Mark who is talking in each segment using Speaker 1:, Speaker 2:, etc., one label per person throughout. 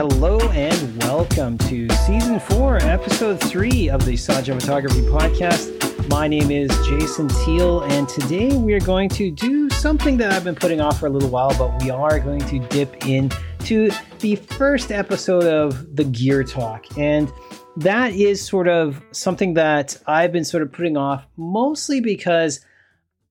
Speaker 1: hello, and welcome to season four, episode three of the Saja Photography Podcast. My name is Jason Teale, and today we are going to do something that I've been putting off for a little while, but we are going to dip into the first episode of the Gear Talk. And that is sort of something that I've been sort of putting off mostly because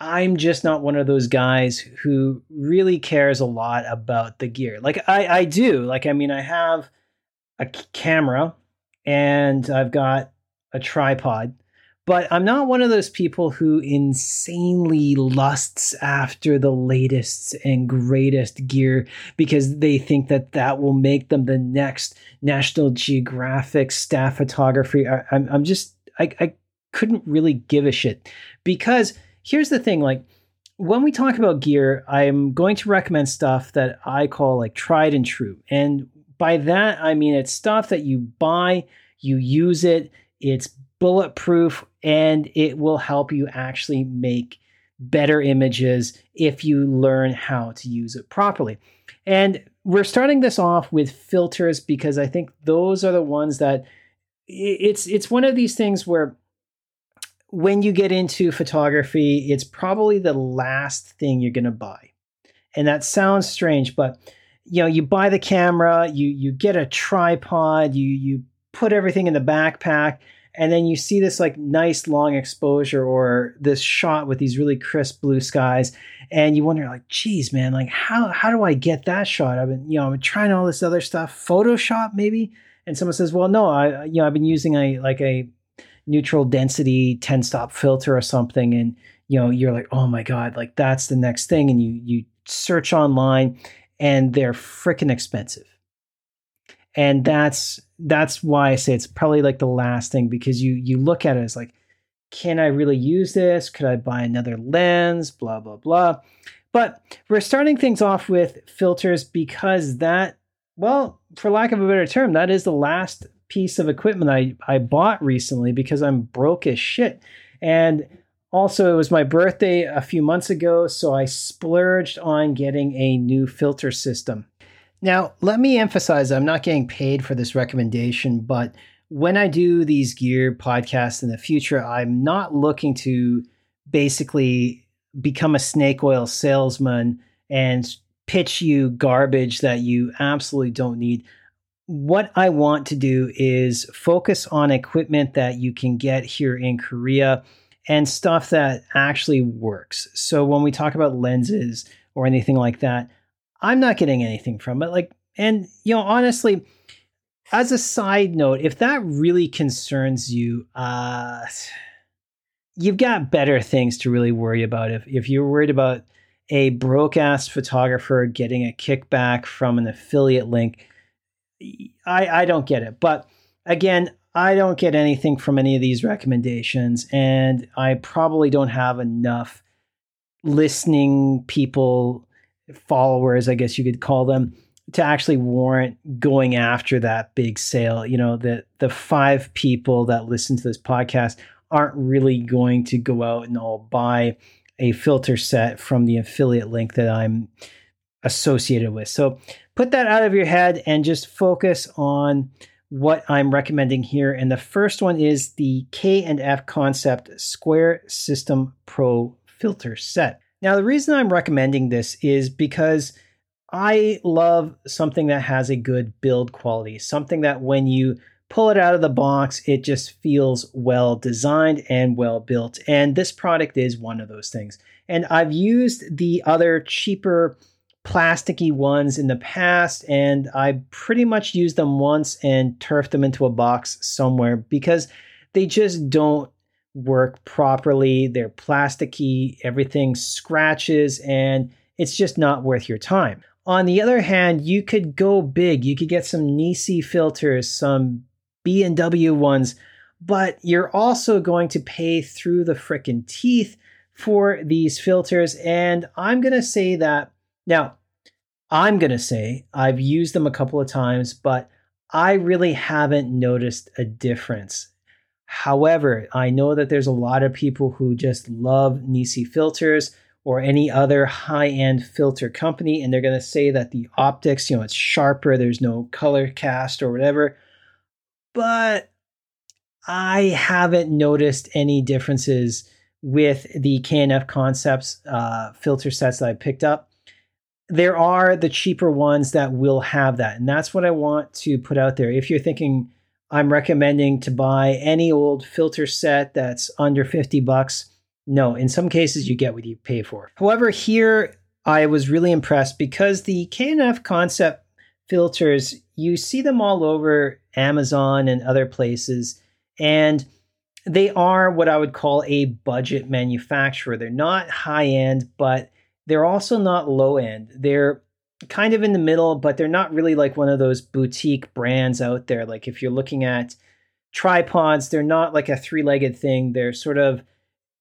Speaker 1: I'm just not one of those guys who really cares a lot about the gear. Like I, I do. Like I mean, I have a camera and I've got a tripod, but I'm not one of those people who insanely lusts after the latest and greatest gear because they think that that will make them the next National Geographic staff photography. I, I'm, I'm just, I, I couldn't really give a shit because here's the thing like when we talk about gear, I'm going to recommend stuff that I call like tried and true. And by that, I mean it's stuff that you buy, you use it, it's bulletproof, and it will help you actually make better images if you learn how to use it properly. And we're starting this off with filters because I think those are the ones that it's it's one of these things where when you get into photography, it's probably the last thing you're going to buy. And that sounds strange, but you know, you buy the camera, you you get a tripod, you you put everything in the backpack, and then you see this like nice long exposure or this shot with these really crisp blue skies, and you wonder like, geez, man, like how how do I get that shot? I've been you know I'm trying all this other stuff, Photoshop maybe, and someone says, well, no, I you know I've been using a like a neutral density 10 stop filter or something and you know you're like oh my god like that's the next thing and you you search online and they're freaking expensive. And that's that's why i say it's probably like the last thing because you you look at it as like can i really use this? Could i buy another lens? Blah blah blah. But we're starting things off with filters because that well for lack of a better term that is the last piece of equipment I, I bought recently because I'm broke as shit. And also, it was my birthday a few months ago, so I splurged on getting a new filter system. Now, let me emphasize I'm not getting paid for this recommendation, but when I do these gear podcasts in the future, I'm not looking to basically become a snake oil salesman and pitch you garbage that you absolutely don't need what I want to do is focus on equipment that you can get here in Korea and stuff that actually works. So when we talk about lenses or anything like that, I'm not getting anything from it. Like, and you know, honestly, as a side note, if that really concerns you, uh, you've got better things to really worry about. If if you're worried about a broke ass photographer getting a kickback from an affiliate link, I, I don't get it. But again, I don't get anything from any of these recommendations, and I probably don't have enough listening people, followers, I guess you could call them, to actually warrant going after that big sale. You know, the the five people that listen to this podcast aren't really going to go out and all buy a filter set from the affiliate link that I'm associated with. So put that out of your head and just focus on what I'm recommending here. And the first one is the K and F Concept Square System Pro filter set. Now, the reason I'm recommending this is because I love something that has a good build quality, something that when you pull it out of the box, it just feels well designed and well built. And this product is one of those things. And I've used the other cheaper plasticky ones in the past, and I pretty much used them once and turfed them into a box somewhere because they just don't work properly. They're plasticky, everything scratches, and it's just not worth your time. On the other hand, you could go big. You could get some Nisi filters, some B&W ones, but you're also going to pay through the frickin' teeth for these filters. And I'm going to say that now, I'm going to say I've used them a couple of times, but I really haven't noticed a difference. However, I know that there's a lot of people who just love Nisi filters or any other high-end filter company and they're going to say that the optics you know it's sharper there's no color cast or whatever but i haven't noticed any differences with the K&F concepts uh, filter sets that i picked up there are the cheaper ones that will have that and that's what i want to put out there if you're thinking i'm recommending to buy any old filter set that's under 50 bucks no, in some cases you get what you pay for. However, here I was really impressed because the K&F concept filters, you see them all over Amazon and other places, and they are what I would call a budget manufacturer. They're not high end, but they're also not low end. They're kind of in the middle, but they're not really like one of those boutique brands out there. Like if you're looking at tripods, they're not like a three legged thing. They're sort of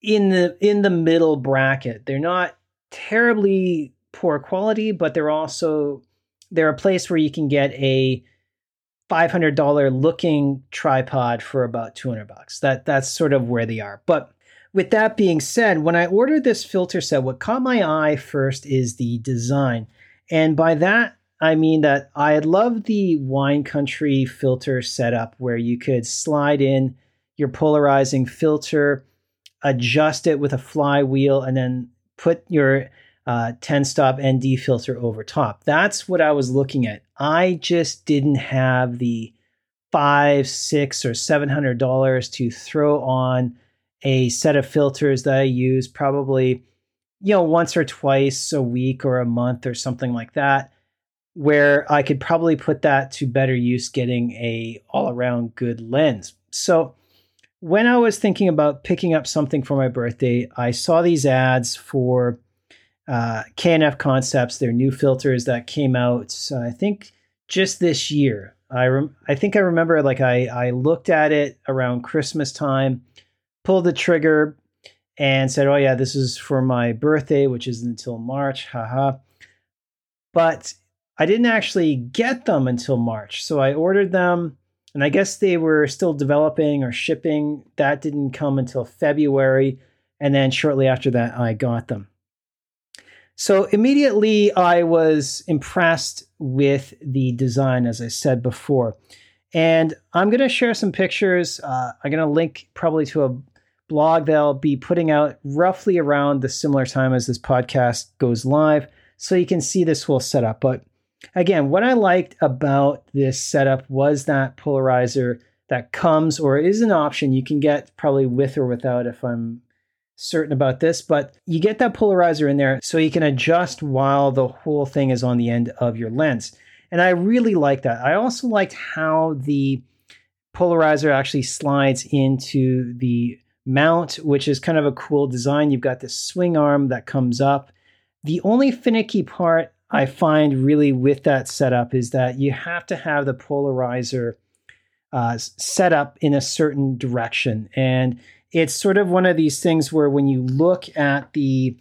Speaker 1: in the in the middle bracket. They're not terribly poor quality, but they're also they're a place where you can get a $500 looking tripod for about 200 bucks. That that's sort of where they are. But with that being said, when I ordered this filter set, what caught my eye first is the design. And by that, I mean that I love the wine country filter setup where you could slide in your polarizing filter adjust it with a flywheel, and then put your uh, 10 stop ND filter over top. That's what I was looking at. I just didn't have the five, six, or seven hundred dollars to throw on a set of filters that I use probably, you know, once or twice a week or a month or something like that, where I could probably put that to better use getting a all around good lens. So when I was thinking about picking up something for my birthday, I saw these ads for uh, K&F Concepts, their new filters that came out, uh, I think just this year. I rem- I think I remember like I I looked at it around Christmas time, pulled the trigger, and said, "Oh yeah, this is for my birthday, which isn't until March." Haha. But I didn't actually get them until March, so I ordered them and I guess they were still developing or shipping. That didn't come until February. And then shortly after that, I got them. So immediately I was impressed with the design, as I said before. And I'm going to share some pictures. Uh, I'm going to link probably to a blog that I'll be putting out roughly around the similar time as this podcast goes live. So you can see this whole setup. But again, what I liked about this setup was that polarizer that comes or is an option you can get probably with or without if I'm certain about this, but you get that polarizer in there so you can adjust while the whole thing is on the end of your lens. And I really like that. I also liked how the polarizer actually slides into the mount, which is kind of a cool design. You've got this swing arm that comes up. The only finicky part I find really with that setup is that you have to have the polarizer uh, set up in a certain direction. And it's sort of one of these things where when you look at the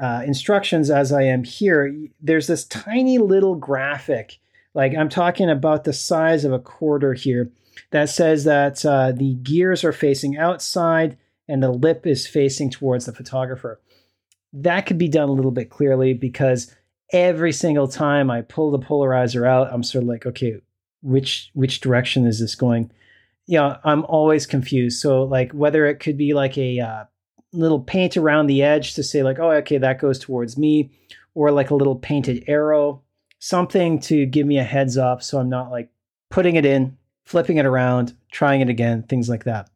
Speaker 1: uh, instructions as I am here, there's this tiny little graphic, like I'm talking about the size of a quarter here, that says that uh, the gears are facing outside and the lip is facing towards the photographer. That could be done a little bit clearly because every single time I pull the polarizer out, I'm sort of like, okay, which which direction is this going? Yeah, I'm always confused. So like whether it could be like a uh, little paint around the edge to say like, oh, okay, that goes towards me, or like a little painted arrow, something to give me a heads up, so I'm not like putting it in, flipping it around, trying it again, things like that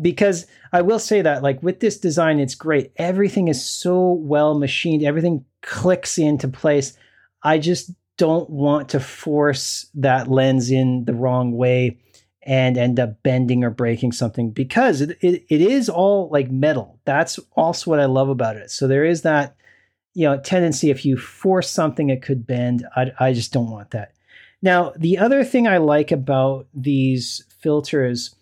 Speaker 1: because I will say that like with this design, it's great. Everything is so well machined. Everything clicks into place. I just don't want to force that lens in the wrong way and end up bending or breaking something because it, it, it is all like metal. That's also what I love about it. So there is that, you know, tendency if you force something, it could bend. I, I just don't want that. Now, the other thing I like about these filters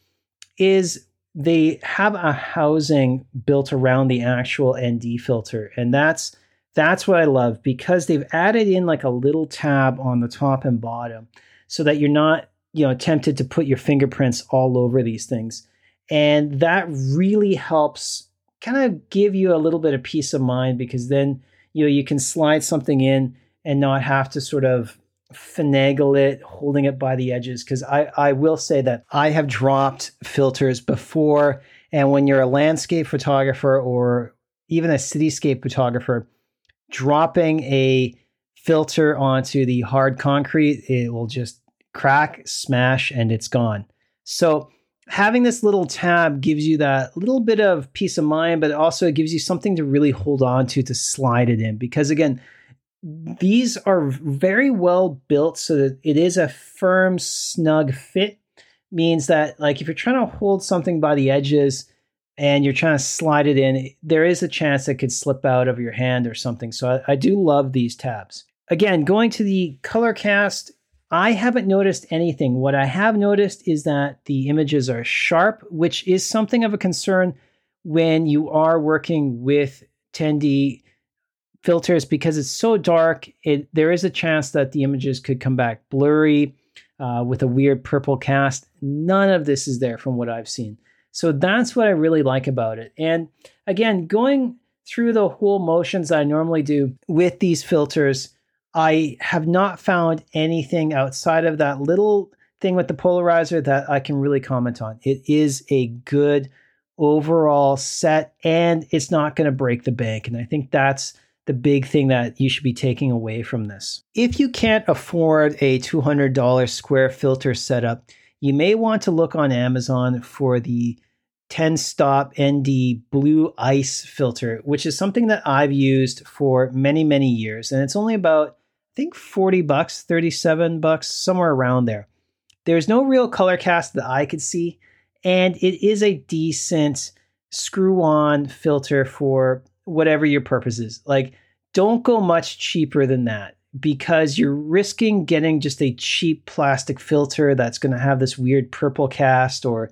Speaker 1: is they have a housing built around the actual ND filter, and that's that's what I love because they've added in like a little tab on the top and bottom so that you're not, you know, tempted to put your fingerprints all over these things. And that really helps kind of give you a little bit of peace of mind because then you know you can slide something in and not have to sort of finagle it, holding it by the edges. Because I, I will say that I have dropped filters before. And when you're a landscape photographer or even a cityscape photographer, dropping a filter onto the hard concrete, it will just crack, smash, and it's gone. So having this little tab gives you that little bit of peace of mind, but also it gives you something to really hold on to to slide it in. Because again, these are very well built so that it is a firm, snug fit. Means that, like, if you're trying to hold something by the edges and you're trying to slide it in, there is a chance it could slip out of your hand or something. So I, I do love these tabs. Again, going to the color cast, I haven't noticed anything. What I have noticed is that the images are sharp, which is something of a concern when you are working with ND filters because it's so dark. It there is a chance that the images could come back blurry uh, with a weird purple cast. None of this is there from what I've seen. So that's what I really like about it. And again, going through the whole motions I normally do with these filters, I have not found anything outside of that little thing with the polarizer that I can really comment on. It is a good overall set and it's not going to break the bank. And I think that's the big thing that you should be taking away from this. If you can't afford a $200 square filter setup, you may want to look on Amazon for the 10 stop ND blue ice filter, which is something that I've used for many, many years. And it's only about, I think, 40 bucks, 37 bucks, somewhere around there. There's no real color cast that I could see, and it is a decent screw on filter for whatever your purpose is. Like, don't go much cheaper than that because you're risking getting just a cheap plastic filter that's going to have this weird purple cast or,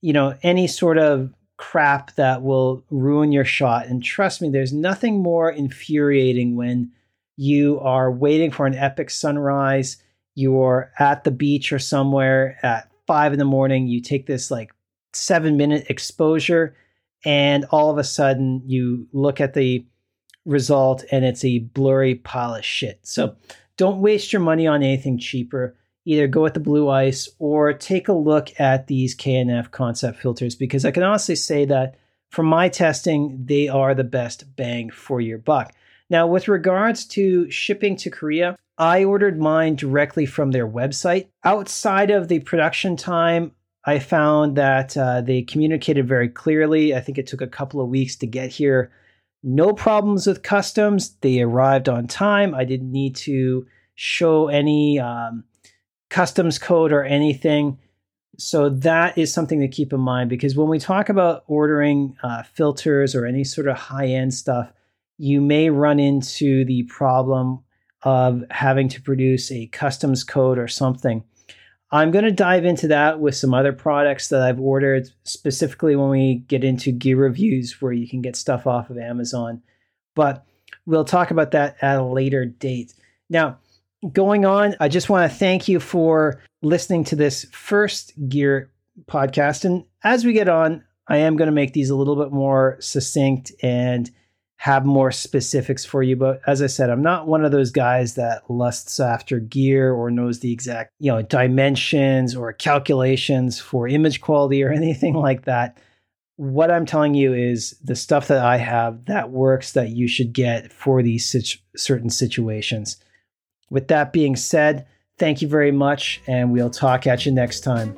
Speaker 1: you know, any sort of crap that will ruin your shot. And trust me, there's nothing more infuriating when you are waiting for an epic sunrise, you're at the beach or somewhere at five in the morning, you take this like seven minute exposure and all of a sudden you look at the result and it's a blurry of shit. So don't waste your money on anything cheaper. Either go with the blue ice or take a look at these K&F concept filters because I can honestly say that from my testing, they are the best bang for your buck. Now, with regards to shipping to Korea, I ordered mine directly from their website. Outside of the production time, I found that uh, they communicated very clearly. I think it took a couple of weeks to get here. No problems with customs. They arrived on time. I didn't need to show any um, customs code or anything. So that is something to keep in mind because when we talk about ordering uh, filters or any sort of high end stuff, you may run into the problem of having to produce a customs code or something. I'm going to dive into that with some other products that I've ordered, specifically when we get into gear reviews where you can get stuff off of Amazon. But we'll talk about that at a later date. Now, going on, I just want to thank you for listening to this first gear podcast. And as we get on, I am going to make these a little bit more succinct and have more specifics for you. But as I said, I'm not one of those guys that lusts after gear or knows the exact, you know, dimensions or calculations for image quality or anything like that. What I'm telling you is the stuff that I have that works that you should get for these situ- certain situations. With that being said, thank you very much, and we'll talk at you next time.